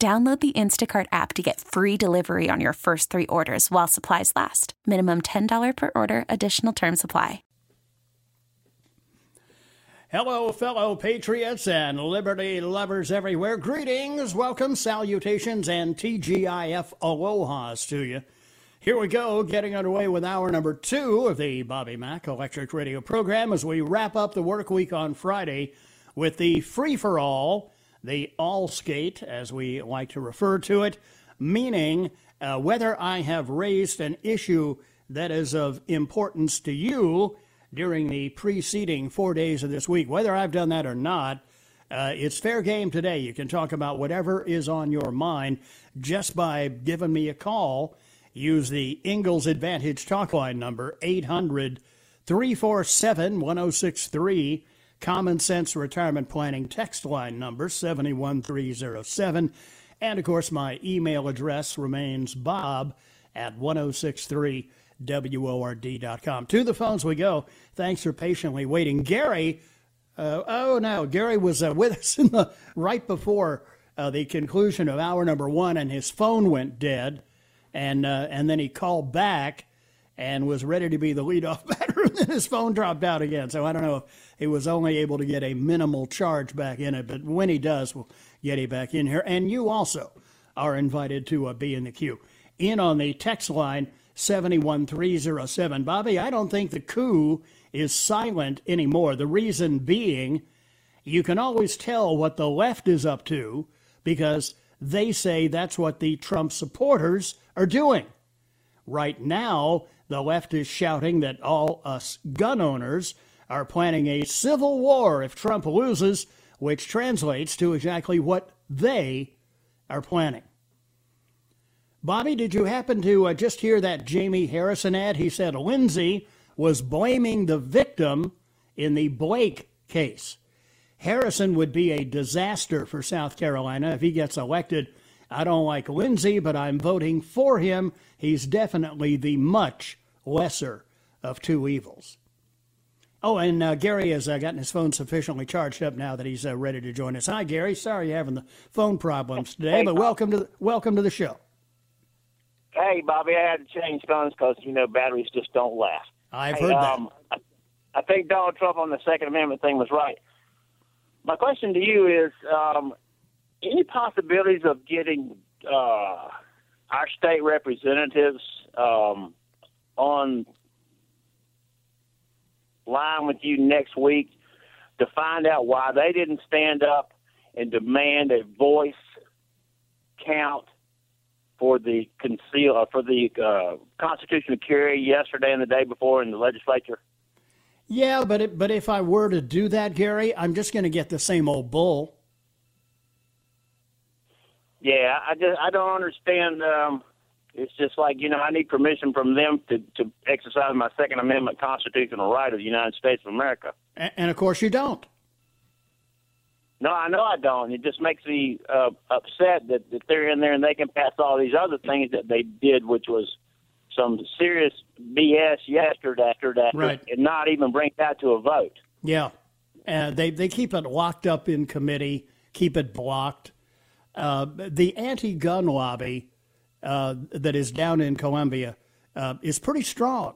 Download the Instacart app to get free delivery on your first three orders while supplies last. Minimum $10 per order, additional term supply. Hello, fellow patriots and liberty lovers everywhere. Greetings, welcome, salutations, and TGIF alohas to you. Here we go, getting underway with hour number two of the Bobby Mack Electric Radio program as we wrap up the work week on Friday with the free for all the all skate, as we like to refer to it, meaning uh, whether I have raised an issue that is of importance to you during the preceding four days of this week. Whether I've done that or not, uh, it's fair game today. You can talk about whatever is on your mind just by giving me a call. Use the Ingalls Advantage talk line number, 800 347 1063. Common Sense Retirement Planning text line number 71307. And of course, my email address remains bob at 1063word.com. To the phones we go. Thanks for patiently waiting. Gary, uh, oh no, Gary was uh, with us in the, right before uh, the conclusion of hour number one, and his phone went dead. And, uh, and then he called back and was ready to be the leadoff batter, and then his phone dropped out again. So I don't know if he was only able to get a minimal charge back in it, but when he does, we'll get him back in here. And you also are invited to uh, be in the queue. In on the text line 71307. Bobby, I don't think the coup is silent anymore. The reason being, you can always tell what the left is up to because they say that's what the Trump supporters are doing. Right now, the left is shouting that all us gun owners are planning a civil war if Trump loses, which translates to exactly what they are planning. Bobby, did you happen to uh, just hear that Jamie Harrison ad? He said Lindsey was blaming the victim in the Blake case. Harrison would be a disaster for South Carolina if he gets elected. I don't like Lindsey, but I'm voting for him. He's definitely the much lesser of two evils. Oh, and uh, Gary has uh, gotten his phone sufficiently charged up now that he's uh, ready to join us. Hi, Gary. Sorry you're having the phone problems today, hey, but welcome to the, welcome to the show. Hey, Bobby, I had to change phones because you know batteries just don't last. I've hey, heard um, that. I, I think Donald Trump on the Second Amendment thing was right. My question to you is: um, any possibilities of getting uh, our state representatives um, on line with you next week to find out why they didn't stand up and demand a voice count for the conceal uh, for the uh, constitutional carry yesterday and the day before in the legislature? Yeah, but it, but if I were to do that, Gary, I'm just going to get the same old bull. Yeah, I just I don't understand. Um, it's just like you know I need permission from them to to exercise my Second Amendment constitutional right of the United States of America. And, and of course, you don't. No, I know I don't. It just makes me uh, upset that, that they're in there and they can pass all these other things that they did, which was some serious BS yesterday after that, right. and not even bring that to a vote. Yeah, uh, they they keep it locked up in committee, keep it blocked. Uh, the anti-gun lobby uh, that is down in Columbia uh, is pretty strong.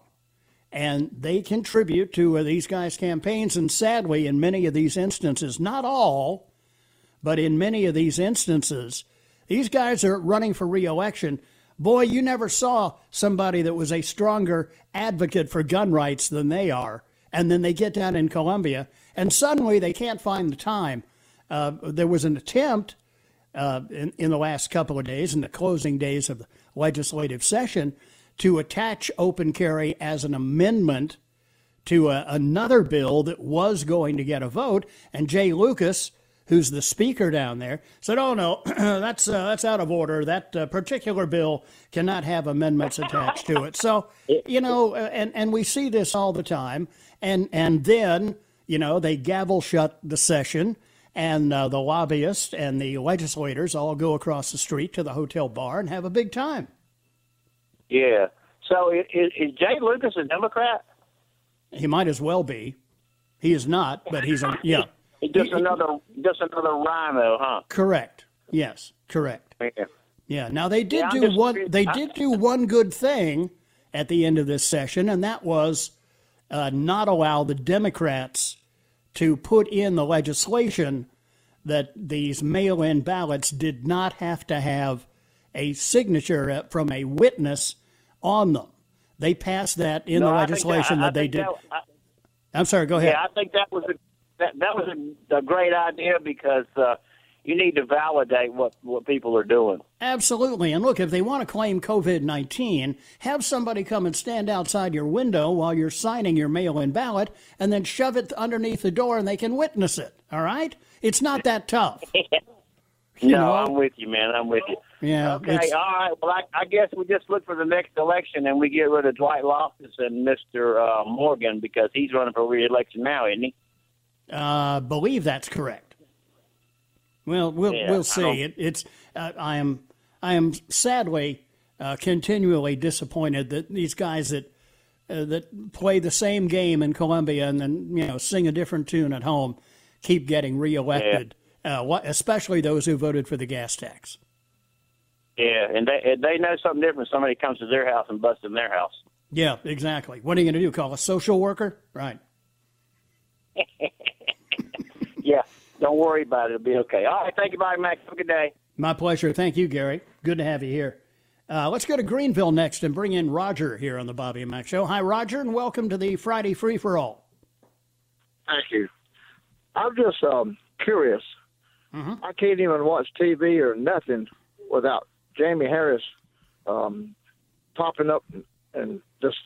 And they contribute to uh, these guys' campaigns. And sadly, in many of these instances, not all, but in many of these instances, These guys are running for reelection. Boy, you never saw somebody that was a stronger advocate for gun rights than they are. And then they get down in Columbia, and suddenly they can't find the time. Uh, there was an attempt uh, in, in the last couple of days, in the closing days of the legislative session, to attach open carry as an amendment to a, another bill that was going to get a vote. And Jay Lucas, who's the speaker down there, said, "Oh no, that's uh, that's out of order. That uh, particular bill cannot have amendments attached to it." So you know, uh, and and we see this all the time. And and then you know they gavel shut the session. And uh, the lobbyists and the legislators all go across the street to the hotel bar and have a big time. Yeah. So is, is Jay Lucas a Democrat? He might as well be. He is not, but he's a yeah. just another just another RINO, huh? Correct. Yes, correct. Yeah. Yeah. Now they did Yeah, do just one. They I- did do one good thing at the end of this session, and that was uh, not allow the Democrats to put in the legislation that these mail-in ballots did not have to have a signature from a witness on them. They passed that in No, the I legislation I- I that, they did. that- I- I'm sorry. Go ahead. yeah, I think that was a that that was a, a great idea because uh, you need to validate what what people are doing. Absolutely. And look, if they want to claim COVID 19, have somebody come and stand outside your window while you're signing your mail in ballot and then shove it underneath the door and they can witness it. All right? It's not that tough. no, know? I'm with you, man. I'm with you. Yeah. Okay, it's- all right. Well, I, I guess we just look for the next election and we get rid of Dwight Loftus and Mr. Uh, Morgan because he's running for re-election now, isn't he? uh, believe that's correct. Well, we'll, Yeah, we'll see. It, it's, uh, I am, I am sadly uh, continually disappointed that these guys that, uh, that play the same game in Columbia and then, you know, sing a different tune at home keep getting reelected, uh, what, especially those who voted for the gas tax. Yeah, and they and they know something different. Somebody comes to their house and busts in their house. Yeah, exactly. What are you going to do? Call a social worker? Right. Yeah, don't worry about it. It'll be okay. All right, thank you, Bobby Mack. Have a good day. My pleasure. Thank you, Gary. Good to have you here. Uh, let's go to Greenville next and bring in Roger here on the Bobby and Mack Show. Hi, Roger, and welcome to the Friday Free for All. Thank you. I'm just um, curious. I can't even watch TV or nothing without Jamie Harris um, popping up and, and just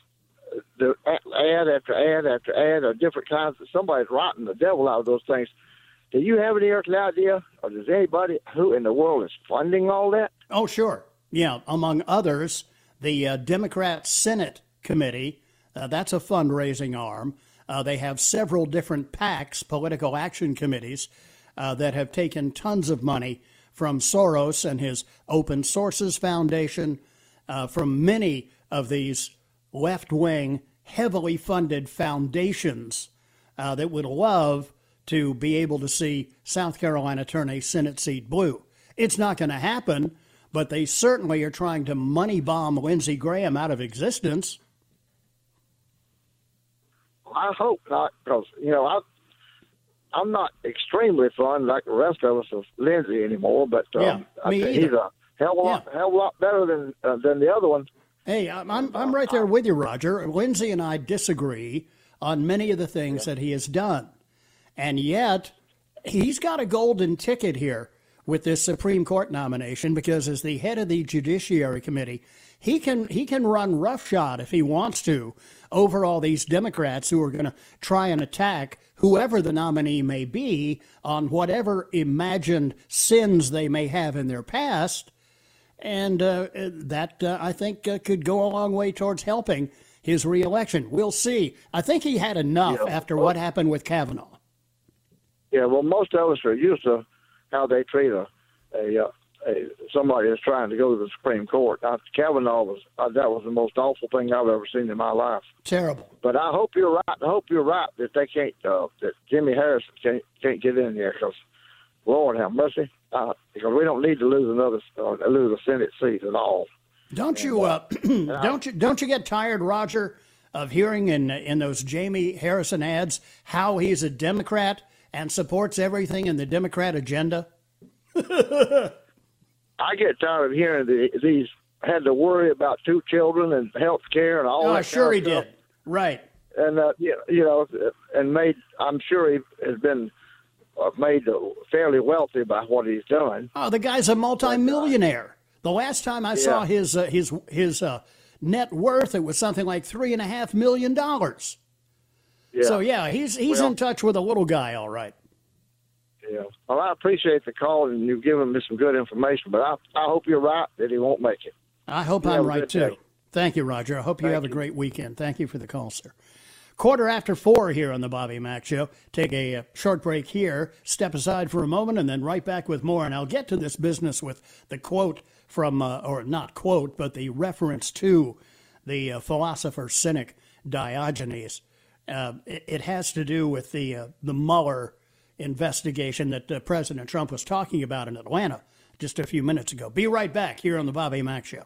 uh, the ad after ad after ad of different kinds. Somebody's rotting the devil out of those things. Do you have any earthly idea, or does anybody who in the world is funding all that? Oh, sure. Yeah, among others, the uh, Democrat Senate Committee, uh, that's a fundraising arm. Uh, they have several different PACs, political action committees, uh, that have taken tons of money from Soros and his Open Sources Foundation, uh, from many of these left wing, heavily funded foundations uh, that would love to be able to see South Carolina turn a Senate seat blue. It's not going to happen, but they certainly are trying to money bomb Lindsey Graham out of existence. I hope not, because you know I. I'm not extremely fond like the rest of us of Lindsey anymore, but um, Yeah, I me think either. he's a hell of a lot, Yeah. hell of a lot better than uh, than the other one. Hey, I'm, I'm, I'm right there with you, Roger. Lindsey and I disagree on many of the things that he has done. And yet, he's got a golden ticket here with this Supreme Court nomination because, as the head of the Judiciary Committee, he can, he can run roughshod if he wants to over all these Democrats who are going to try and attack whoever the nominee may be on whatever imagined sins they may have in their past and uh, that uh, I think uh, could go a long way towards helping his reelection. We'll see. I think he had enough Yeah. after what happened with Kavanaugh. Yeah, well, most of us are used to how they treat a, a, uh, a somebody that's trying to go to the Supreme Court. Now, Kavanaugh was uh, that was the most awful thing I've ever seen in my life. Terrible. But I hope you're right. I hope you're right that they can't uh, that Jimmy Harrison can't, can't get in there because Lord have mercy. Uh, because we don't need to lose another uh, lose a Senate seat at all. Don't you? Uh, don't you? Don't you get tired, Roger, of hearing in in those Jamie Harrison ads how he's a Democrat and supports everything in the Democrat agenda? I get tired of hearing the, these had to worry about two children and health care and all oh, that. sure kind he of did. Right. And uh, you know, and made. I'm sure he has been uh, made fairly wealthy by what he's done. Oh, the guy's a multimillionaire. The last time I saw his uh, his his uh, net worth, it was something like three and a half million dollars. Yeah. So yeah, he's he's Well- in touch with a little guy, all right. Yeah. Well, I appreciate the call and you've given me some good information, but I I hope you're right that he won't make it. I hope You I'm right too. day. Thank you, Roger. I hope you Thank have a great weekend. Thank you for the call, sir. Quarter after four here on the Bobby Mack Show. Take a, uh short break here, step aside for a moment, and then right back with more. And I'll get to this business with the quote from, uh, or not quote, but the reference to the uh, philosopher cynic Diogenes. Uh, it, it has to do with the uh, the Mueller investigation that uh, President Trump was talking about in Atlanta just a few minutes ago. Be right back here on the Bobby Mack Show.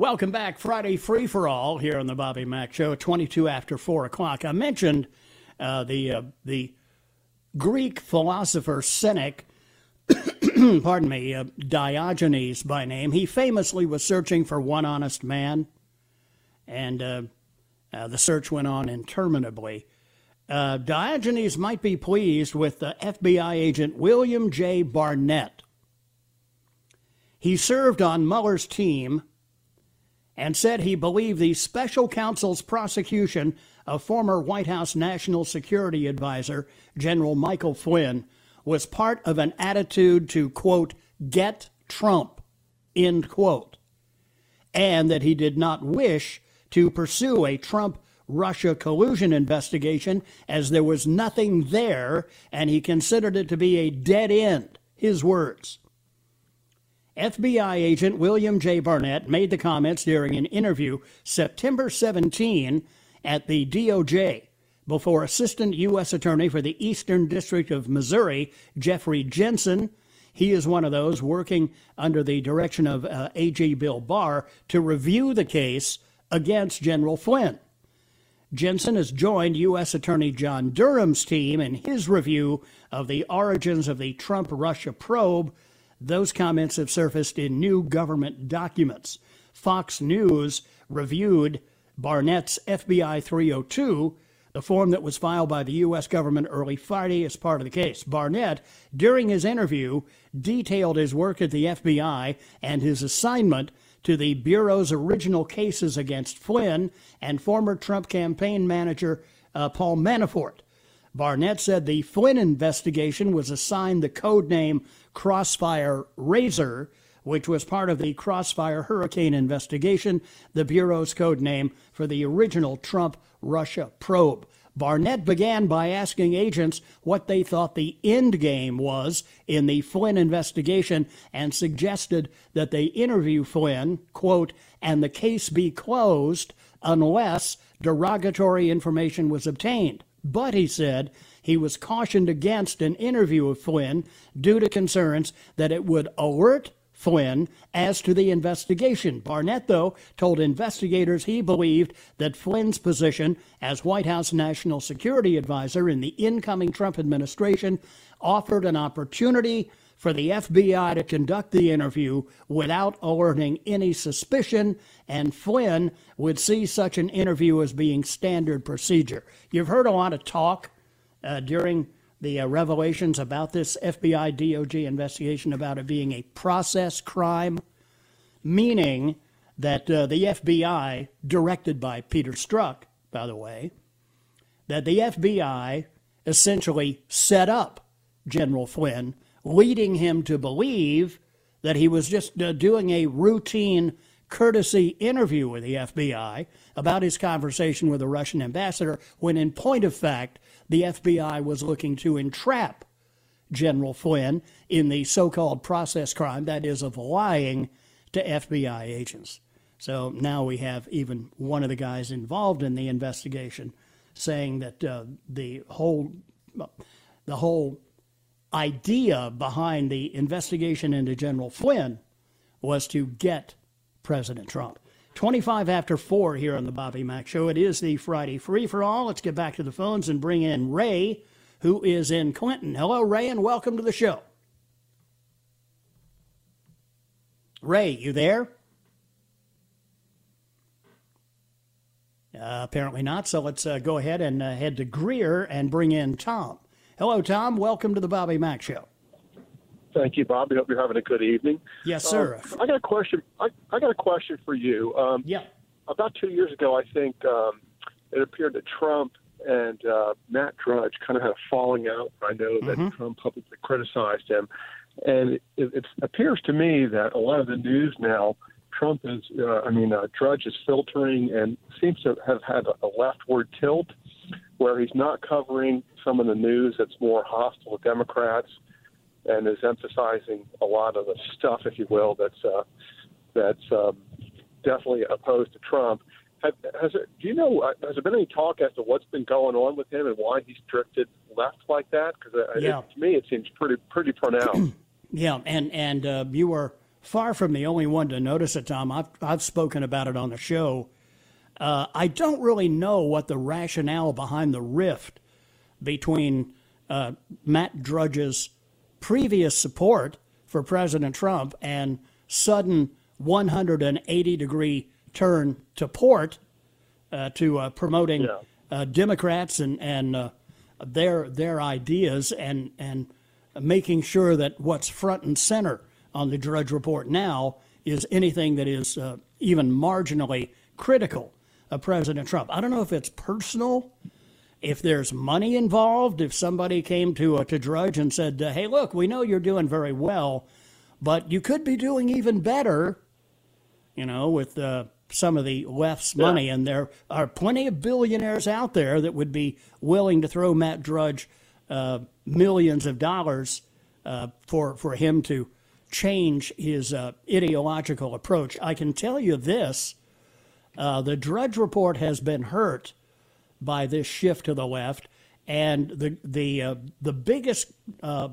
Welcome back, Friday Free for All here on the Bobby Mack Show, 22 after 4 o'clock. I mentioned uh, the, uh, the Greek philosopher cynic, pardon me, uh, Diogenes by name. He famously was searching for one honest man, and uh, uh, the search went on interminably. Uh, Diogenes might be pleased with the FBI agent William J. Barnett. He served on Mueller's team and said he believed the special counsel's prosecution of former White House National Security Advisor General Michael Flynn was part of an attitude to, quote, get Trump, end quote, and that he did not wish to pursue a Trump Russia collusion investigation as there was nothing there and he considered it to be a dead end. His words. FBI agent William J. Barnett made the comments during an interview September 17 at the DOJ before Assistant U.S. Attorney for the Eastern District of Missouri, Jeffrey Jensen. He is one of those working under the direction of uh, AG Bill Barr to review the case against General Flynn. Jensen has joined U.S. Attorney John Durham's team in his review of the origins of the Trump Russia probe. Those comments have surfaced in new government documents. Fox News reviewed Barnett's FBI 302, the form that was filed by the U.S. government early Friday as part of the case. Barnett, during his interview, detailed his work at the FBI and his assignment to the Bureau's original cases against Flynn and former Trump campaign manager uh, Paul Manafort. Barnett said the Flynn investigation was assigned the code name Crossfire Razor, which was part of the Crossfire Hurricane investigation, the Bureau's code name for the original Trump Russia probe. Barnett began by asking agents what they thought the end game was in the Flynn investigation and suggested that they interview Flynn, quote, and the case be closed unless derogatory information was obtained. But, he said, he was cautioned against an interview of Flynn due to concerns that it would alert Flynn as to the investigation. Barnett, though, told investigators he believed that Flynn's position as White House National Security Advisor in the incoming Trump administration offered an opportunity for the FBI to conduct the interview without alerting any suspicion, and Flynn would see such an interview as being standard procedure. You've heard a lot of talk uh, during the uh, revelations about this FBI DOJ investigation about it being a process crime, meaning that uh, the FBI, directed by Peter Strzok, by the way, that the FBI essentially set up General Flynn leading him to believe that he was just uh, doing a routine courtesy interview with the FBI about his conversation with the Russian ambassador, when in point of fact, the FBI was looking to entrap General Flynn in the so called process crime, that is, of lying to FBI agents. So now we have even one of the guys involved in the investigation saying that uh, the whole the whole idea behind the investigation into General Flynn was to get President Trump. 25 after 4 here on the Bobby Mack Show. It is the Friday free for all. Let's get back to the phones and bring in Ray, who is in Clinton. Hello, Ray, and welcome to the show. Ray, you there? Uh, apparently not. So let's uh, go ahead and uh, head to Greer and bring in Tom. Hello, Tom. Welcome to the Bobby Mack Show. Thank you, Bobby. Hope you're having a good evening. Yes, sir. Um, I got a question. I, I, got a question for you. Um, yeah. About two years ago, I think um, it appeared that Trump and uh, Matt Drudge kind of had a falling out. I know that mm-hmm. Trump publicly criticized him, and it, it, appears to me that a lot of the news now, Trump is, uh, I mean, uh, Drudge is filtering and seems to have had a leftward tilt where he's not covering some of the news that's more hostile to Democrats and is emphasizing a lot of the stuff, if you will, that's uh, that's um, definitely opposed to Trump. Have, has it, do you know? Uh, has there been any talk as to what's been going on with him and why he's drifted left like that? Because uh, yeah. to me, it seems pretty pretty pronounced. yeah, and and uh, you are far from the only one to notice it, Tom. I've I've spoken about it on the show uh, I don't really know what the rationale behind the rift between uh, Matt Drudge's previous support for President Trump and sudden 180 degree turn to port uh, to uh, promoting yeah. Uh, Democrats and and uh, their their ideas and and making sure that what's front and center on the Drudge Report now is anything that is even marginally critical of President Trump. I don't know if it's personal, if there's money involved, if somebody came to uh, to Drudge and said, uh, "Hey, look, we know you're doing very well, but you could be doing even better." You know, with uh, some of the left's yeah. money, and there are plenty of billionaires out there that would be willing to throw Matt Drudge uh, millions of dollars uh, for for him to change his uh, ideological approach. I can tell you this uh, the Drudge Report has been hurt by this shift to the left, and the the uh, the biggest uh,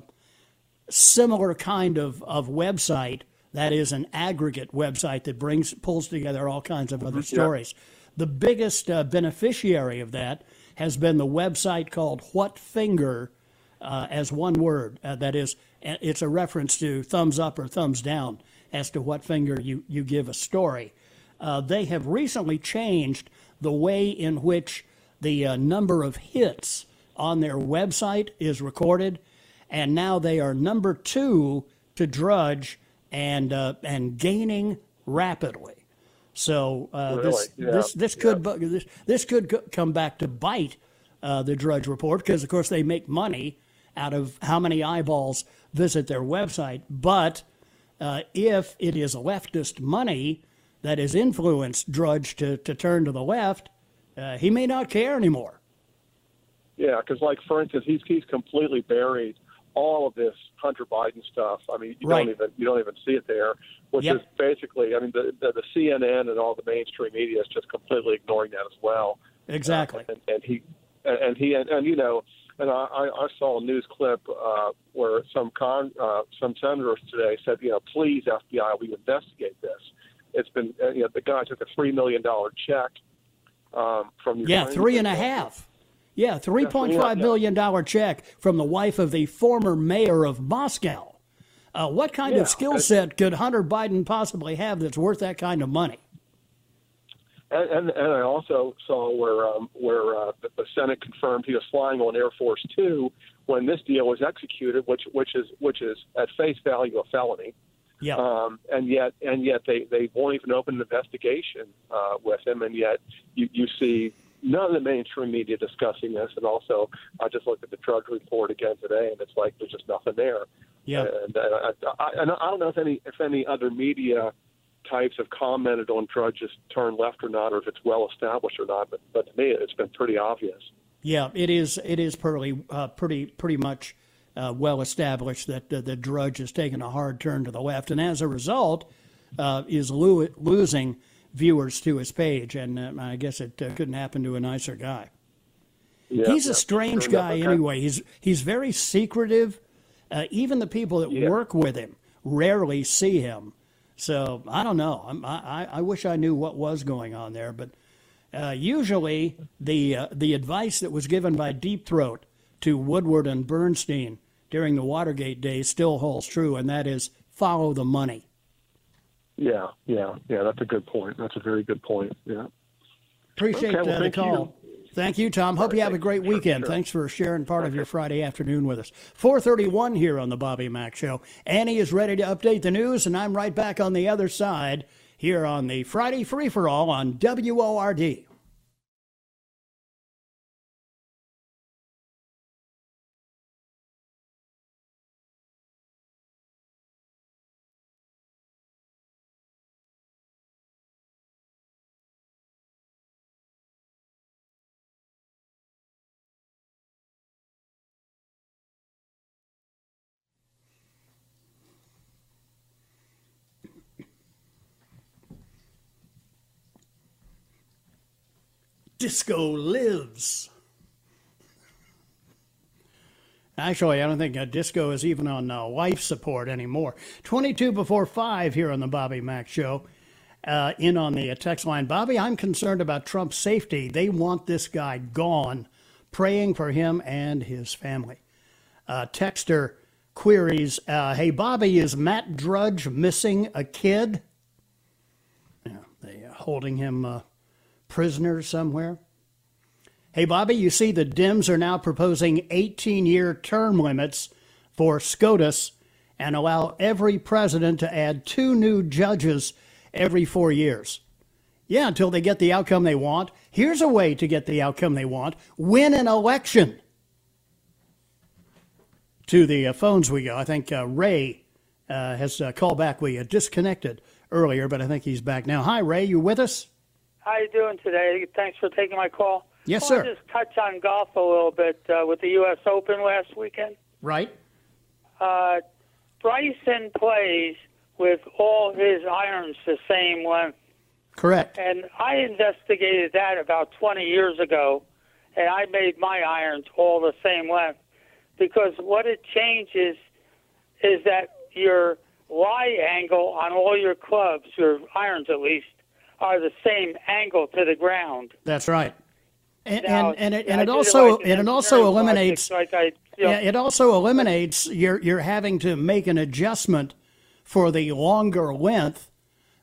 similar kind of, of website that is an aggregate website that brings pulls together all kinds of other stories. Yeah. The biggest uh, beneficiary of that has been the website called What Finger, uh, as one word. Uh, that is, it's a reference to thumbs up or thumbs down as to what finger you, you give a story uh, they have recently changed the way in which the uh, number of hits on their website is recorded, and now they are number two to Drudge and uh, and gaining rapidly. So uh, really? this yeah. this this could yeah. this this could come back to bite uh, the Drudge Report because of course they make money out of how many eyeballs visit their website. But uh, if it is leftist money, that has influenced Drudge to, to turn to the left, uh, he may not care anymore. Yeah, because like for instance, he's he's completely buried all of this Hunter Biden stuff. I mean, you right. don't even you don't even see it there, which yep. is basically, I mean, the, the the CNN and all the mainstream media is just completely ignoring that as well. Exactly. Uh, and, and he and he and, and you know And I, I, I saw a news clip uh, where some con, uh, some senators today said, you know, please FBI, we investigate this. It's been, uh, you know, the guy took a three million dollar check um, from yeah, three and a half. Yeah, three point five million dollar check from the wife of the former mayor of Moscow. Uh, what kind Yeah, of skill set could Hunter Biden possibly have that's worth that kind of money? And, and, and I also saw where um, where uh, the, the Senate confirmed he was flying on Air Force Two when this deal was executed, which which is which is at face value a felony. Yeah. Um, and yet and yet they, they won't even open an investigation uh, with him, and yet you, you see none of the mainstream media discussing this. And also, I just looked at the Drudge Report again today, and it's like there's just nothing there. Yeah. And, uh, I, I, and I don't know if any if any other media types have commented on Drudge's turn left or not, or if it's well established or not. But, but to me, it's been pretty obvious. Yeah, it is. It is pretty, uh, pretty, pretty much uh, well established that uh, the Drudge has taken a hard turn to the left, and as a result, uh, is lo- losing viewers to his page. And uh, I guess it uh, couldn't happen to a nicer guy. Yeah, he's yeah, a strange sure guy enough. Anyway. He's he's very secretive. Uh, even the people that Yeah. work with him rarely see him. So I don't know. I'm, I I- I wish I knew what was going on there, but uh, usually the uh, the advice that was given by Deep Throat to Woodward and Bernstein during the Watergate days still holds true, and that is follow the money. Yeah, yeah, yeah. That's a good point. That's a very good point. Yeah. Appreciate Okay, well, the call. Thank you, Tom. Hope you have a great weekend. Sure. Thanks for sharing part of your Friday afternoon with us. 431 here on the Bobby Mack Show. Annie is ready to update the news, and I'm right back on the other side here on the Friday Free for All on WORD. Disco lives. Actually, I don't think uh, disco is even on uh, life support anymore. 22 before 5 here on the Bobby Mack Show. Uh, in on the uh, text line. Bobby, I'm concerned about Trump's safety. They want this guy gone. Praying for him and his family. Uh, texter queries uh, Hey, Bobby, is Matt Drudge missing a kid? Yeah, they uh, holding him prisoner somewhere. Hey, Bobby, you see the Dems are now proposing 18 year term limits for SCOTUS and allow every president to add two new judges every four years. Yeah, until they get the outcome they want. Here's a way to get the outcome they want win an election. To the uh, phones we go. I think uh, Ray uh, has uh, called back. We disconnected earlier, but I think he's back now. Hi, Ray, you with us? How you doing today? Thanks for taking my call. Yes, I sir. Just touch on golf a little bit uh, with the U.S. Open last weekend. Right? Uh, Bryson plays with all his irons the same length, Correct. and I investigated that about 20 years ago, and I made my irons all the same length because what it changes is that your lie angle on all your clubs, your irons at least, are the same angle to the ground. That's right. And Now, and, and it, and it also and it also eliminates like I, you know, yeah, it also eliminates you're you're having to make an adjustment for the longer length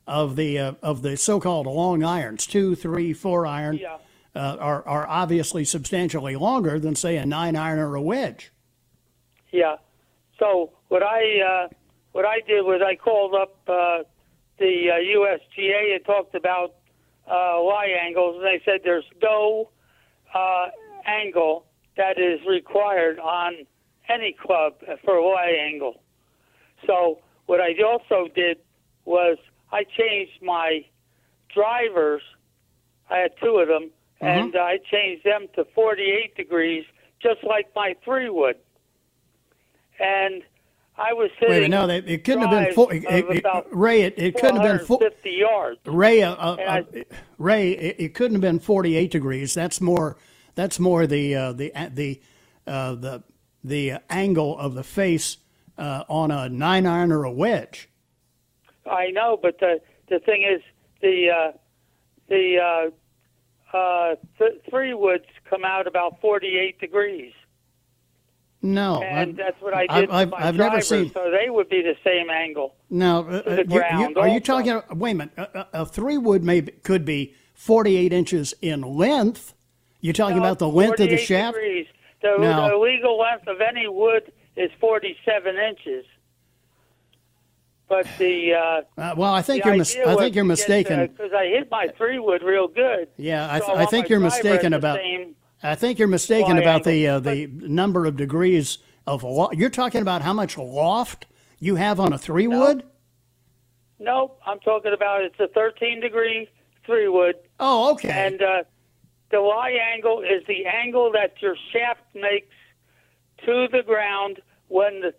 of the uh, of the so-called long irons, two, three, four iron, Yeah. uh, are are obviously substantially longer than say a nine iron or a wedge. Yeah. So what I uh, what I did was I called up uh, the uh, USGA and talked about uh, lie angles, and they said there's no uh, angle that is required on any club for a lie angle. So what I also did was I changed my drivers. I had two of them, and I changed them to 48 degrees, just like my three wood. And I was Wait, hitting minute, no, they, it couldn't have been four, it, it- Ray. It, it couldn't have been four, 450 yards. Ray. Uh, uh, And uh, Ray, it, it couldn't have been forty-eight degrees. That's more. That's more the uh, the uh, the uh, the the angle of the face uh, on a nine iron or a wedge. I know, but the the thing is the uh, the uh, uh, th- three woods come out about 48 degrees. No, and I've, that's what I did with I've- my I've never seen- So they would be the same angle. Now, uh, uh, you- you- are you talking? Wait a minute. A, a- a three wood may be- could be forty-eight inches in length. You're talking No, about the length of the shaft. Degrees. The, Now- the legal length of any wood is 47 inches. But the uh, Uh, well, I think you're mis- I think you're mistaken. Because I hit my three wood real good. Yeah, I, So th- I think you're mistaken about. same- I think you're mistaken about the uh, the number of degrees of. Lo- you're talking about how much loft you have on a three wood. Nope, I'm talking about it's a 13 degree three wood. Oh, okay. And uh, the lie angle is the angle that your shaft makes to the ground when the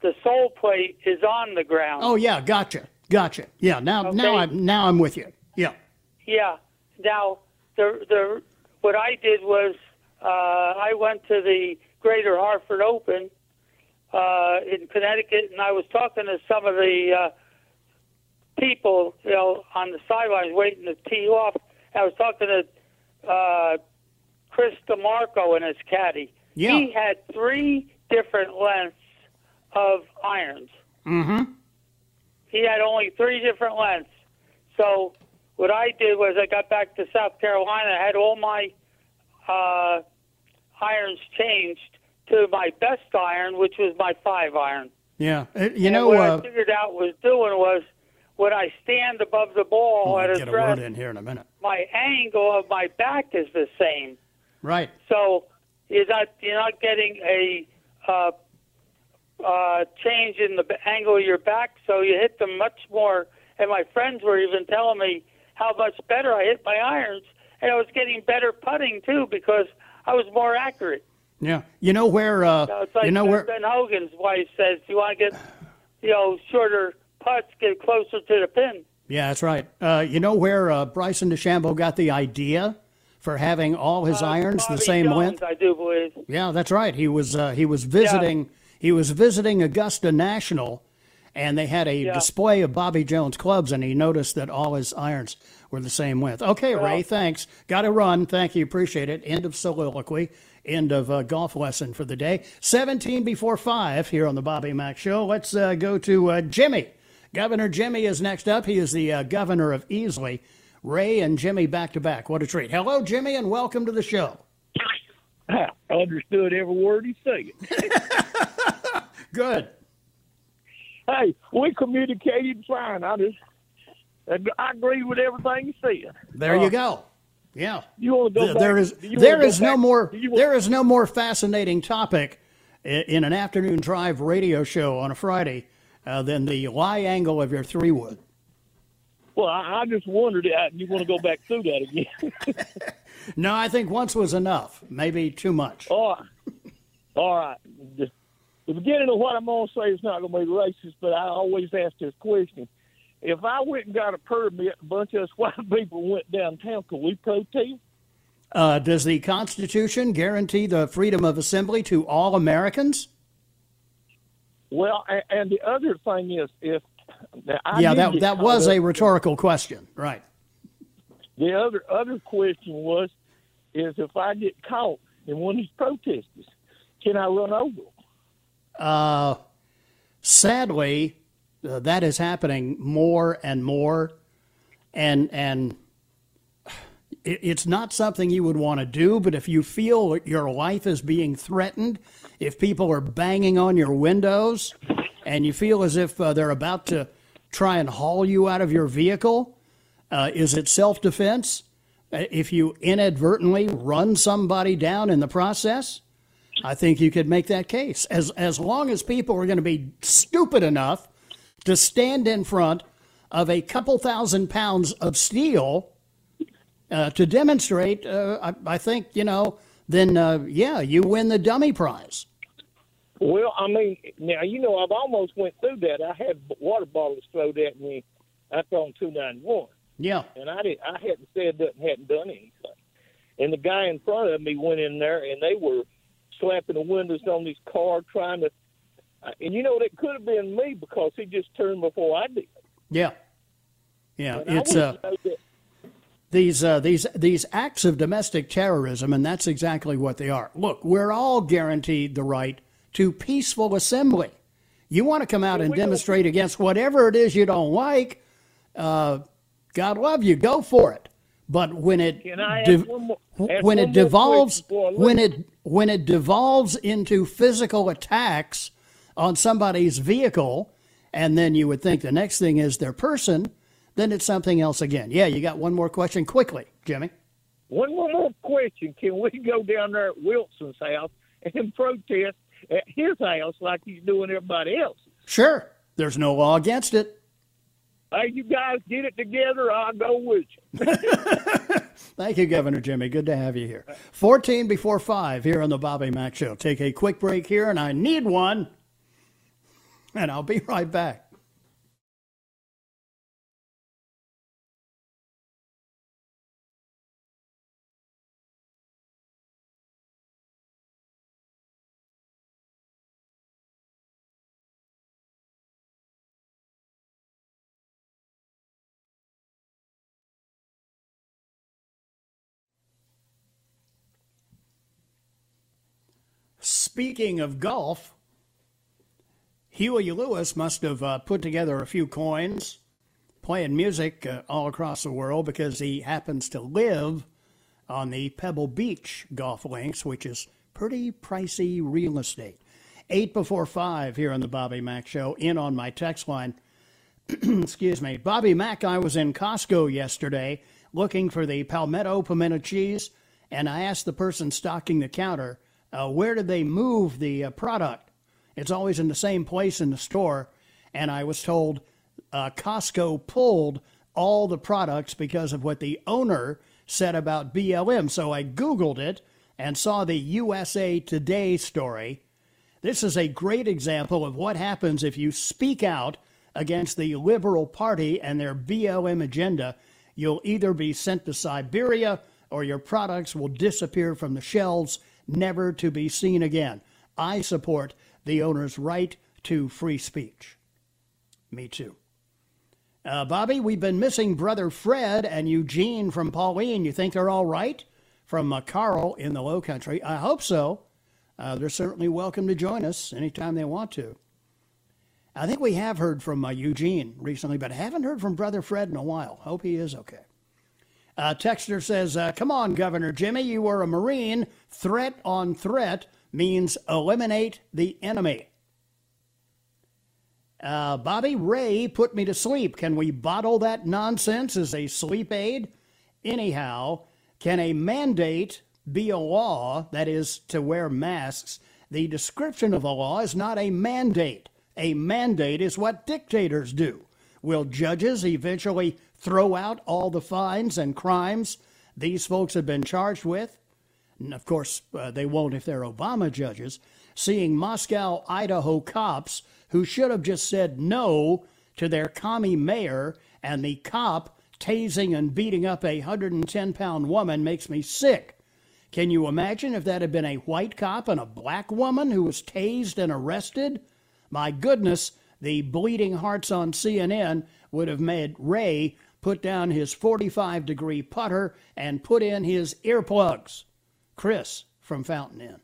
the sole plate is on the ground. Oh yeah, gotcha, gotcha. Yeah, now now I'm now I'm with you. Yeah. Yeah. Now, the the what I did was uh, I went to the Greater Hartford Open uh, in Connecticut, and I was talking to some of the uh, people, you know, on the sidelines waiting to tee off. I was talking to uh, Chris DiMarco and his caddy. Yeah. He had three different lengths of irons. Mm-hmm. He had only three different lengths. So what I did was I got back to South Carolina. I had all my uh, irons changed to my best iron, which was my five iron. Yeah. Uh, You And know. what Uh, I figured out was doing was when I stand above the ball at a get a dress, word in here in a minute. my angle of my back is the same. Right. So you're not you're not getting a uh, uh, change in the angle of your back, so you hit them much more. And my friends were even telling me how much better I hit my irons, and I was getting better putting too because I was more accurate. Yeah. You know where? Uh, So it's like you know Ben- where? Ben Hogan's wife says, "You want to get, you know, shorter putts, get closer to the pin." Yeah, that's right. Uh, you know where uh, Bryson DeChambeau got the idea for having all his Uh, irons the same Jones, length? I do believe. Yeah, that's right. He was uh, he was visiting he was visiting Augusta National, and they had a Yeah. display of Bobby Jones clubs, and he noticed that all his irons were the same width. Okay, Ray, thanks. Got to run. Thank you. Appreciate it. End of soliloquy. End of uh, golf lesson for the day. Seventeen before five here on the Bobby Mack Show. Let's uh, go to uh, Jimmy. Governor Jimmy is next up. He is the uh, governor of Easley. Ray and Jimmy back to back. What a treat. Hello, Jimmy, and welcome to the show. I understood every word he said. Good. Hey, we communicated fine. I just, I agree with everything you said. There Uh, you go. Yeah. You want to go Th- back? there is you wanna there go is no back- more want- there is no more fascinating topic i- in an afternoon drive radio show on a Friday uh, than the lie angle of your three wood. Well, I, I just wondered. Uh, you want to go back through that again? No, I think once was enough. Maybe too much. All right. All right. The, the beginning of what I'm going to say is not going to be racist, but I always ask this question. If I went and got a permit, a bunch of us white people went downtown, could we protest? Uh, does the Constitution guarantee the freedom of assembly to all Americans? Well, and, and the other thing is, if I yeah, that that was a rhetorical question, right? The other other question was, is if I get caught in one of these protesters, can I run over? Uh, sadly, uh, that is happening more and more, and and it, it's not something you would want to do. But if you feel your life is being threatened, if people are banging on your windows, and you feel as if uh, they're about to try and haul you out of your vehicle, uh, is it self defense? If you inadvertently run somebody down in the process, I think you could make that case. As as long as people are going to be stupid enough to stand in front of a couple thousand pounds of steel uh, to demonstrate, uh, I, I think you know. Then uh, yeah, you win the dummy prize. Well, I mean, now you know I've almost went through that. I had water bottles thrown at me after on two ninety one, Yeah. and I did. I hadn't said that, hadn't done anything. And the guy in front of me went in there, and they were slapping the windows on his car, trying to. Uh, and you know that could have been me because he just turned before I did. Yeah, yeah. It's uh, wouldn't know that- these uh, these these acts of domestic terrorism, and that's exactly what they are. Look, we're all guaranteed the right to peaceful assembly. You want to come out and demonstrate against whatever it is you don't like, uh, God love you, go for it. But when it Can I ask dev- one more- when it devolves when it when it devolves into physical attacks on somebody's vehicle, and then you would think the next thing is their person, then it's something else again. Yeah, you got one more question quickly, Jimmy. One more, more question. Can we go down there at Wilson's house and protest at his house like he's doing everybody else? Sure, there's no law against it. Hey, you guys get it together. I'll go with you. Thank you, Governor Jimmy. Good to have you here. 14 before 5 here on the Bobby Mack Show. Take a quick break here, and I need one. And I'll be right back. Speaking of golf, Huey Lewis must have uh, put together a few coins playing music uh, all across the world because he happens to live on the Pebble Beach golf links, which is pretty pricey real estate. Eight before five here on the Bobby Mack Show, in on my text line. Excuse me. Bobby Mack, I was in Costco yesterday looking for the Palmetto pimento cheese, and I asked the person stocking the counter, uh, where did they move the uh, product? It's always in the same place in the store, and I was told uh, Costco pulled all the products because of what the owner said about BLM. So I Googled it and saw the USA Today story. This is a great example of what happens if you speak out against the Liberal Party and their BLM agenda. You'll either be sent to Siberia or your products will disappear from the shelves, never to be seen again. I support the owner's right to free speech. Me too. Uh, Bobby, we've been missing brother Fred and Eugene from Pauline. You think they're all right? From uh, in the Low Country. I hope so. Uh, they're certainly welcome to join us anytime they want to. I think we have heard from uh, Eugene recently, but haven't heard from brother Fred in a while. Hope he is okay. Uh, Texter says, uh, Come on, Governor Jimmy, you were a Marine. Threat on threat means eliminate the enemy. Uh, Bobby Ray put me to sleep. Can we bottle that nonsense as a sleep aid? Anyhow, can a mandate be a law, that is, to wear masks? The description of a law is not a mandate. A mandate is what dictators do. Will judges eventually throw out all the fines and crimes these folks have been charged with? And of course, uh, they won't if they're Obama judges. Seeing Moscow, Idaho cops who should have just said no to their commie mayor and the cop tasing and beating up a 110 pound woman makes me sick. Can you imagine if that had been a white cop and a black woman who was tased and arrested? My goodness, the bleeding hearts on CNN would have made Ray put down his 45 degree putter and put in his earplugs. Chris from Fountain Inn.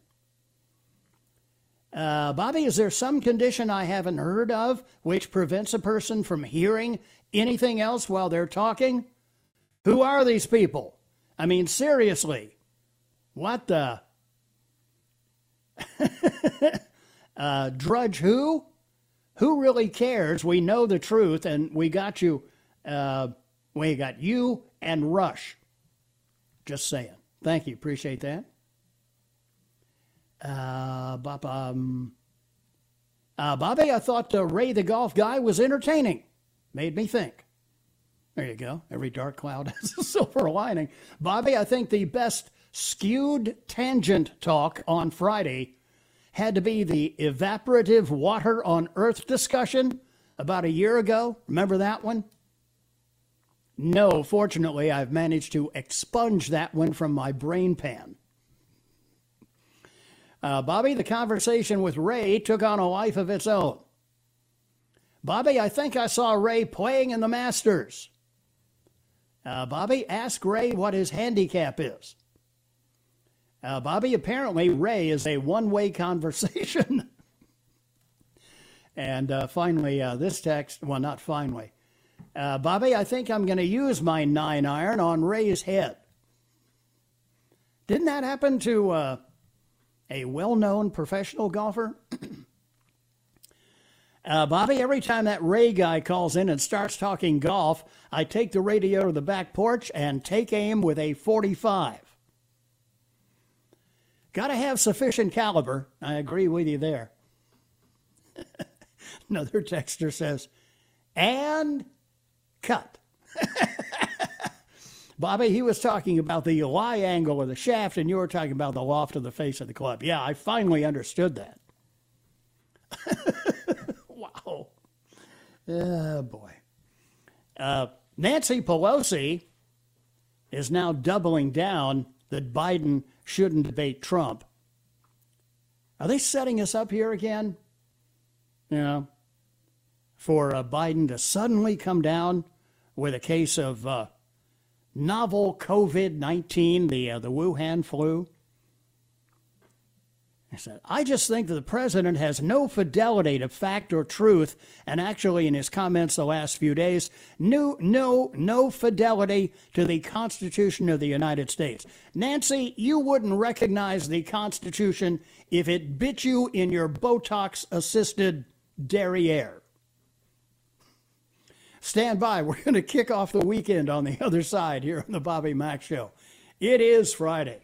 Uh, Bobby, is there some condition I haven't heard of which prevents a person from hearing anything else while they're talking? Who are these people? I mean, seriously. What the? uh, drudge who? Who really cares? We know the truth, and we got you. Uh, we got you and Rush. Just saying. Thank you. Appreciate that. Uh, Bob, um, uh, Bobby, I thought uh, Ray the golf guy was entertaining. Made me think. There you go. Every dark cloud has a silver lining. Bobby, I think the best skewed tangent talk on Friday had to be the evaporative water on Earth discussion about a year ago. Remember that one? No, fortunately, I've managed to expunge that one from my brain pan. Uh, Bobby, the conversation with Ray took on a life of its own. Bobby, I think I saw Ray playing in the Masters. Uh, Bobby, ask Ray what his handicap is. Uh, Bobby, apparently Ray is a one way conversation. and uh, finally, uh, this text, well, not finally. Uh, Bobby, I think I'm going to use my nine iron on Ray's head. Didn't that happen to uh, a well known professional golfer? Uh, Bobby, every time that Ray guy calls in and starts talking golf, I take the radio to the back porch and take aim with a 45. Got to have sufficient caliber. I agree with you there. Another texter says, and cut. Bobby, he was talking about the lie angle of the shaft, and you were talking about the loft of the face of the club. Yeah, I finally understood that. wow. Oh, boy. Uh, Nancy Pelosi is now doubling down that Biden shouldn't debate Trump. Are they setting us up here again? You know, for uh, Biden to suddenly come down with a case of uh, novel COVID 19, the, uh, the Wuhan flu? I said, I just think that the president has no fidelity to fact or truth, and actually, in his comments the last few days, no, no, no fidelity to the Constitution of the United States. Nancy, you wouldn't recognize the Constitution if it bit you in your Botox assisted derriere. Stand by. We're going to kick off the weekend on the other side here on the Bobby Mack Show. It is Friday.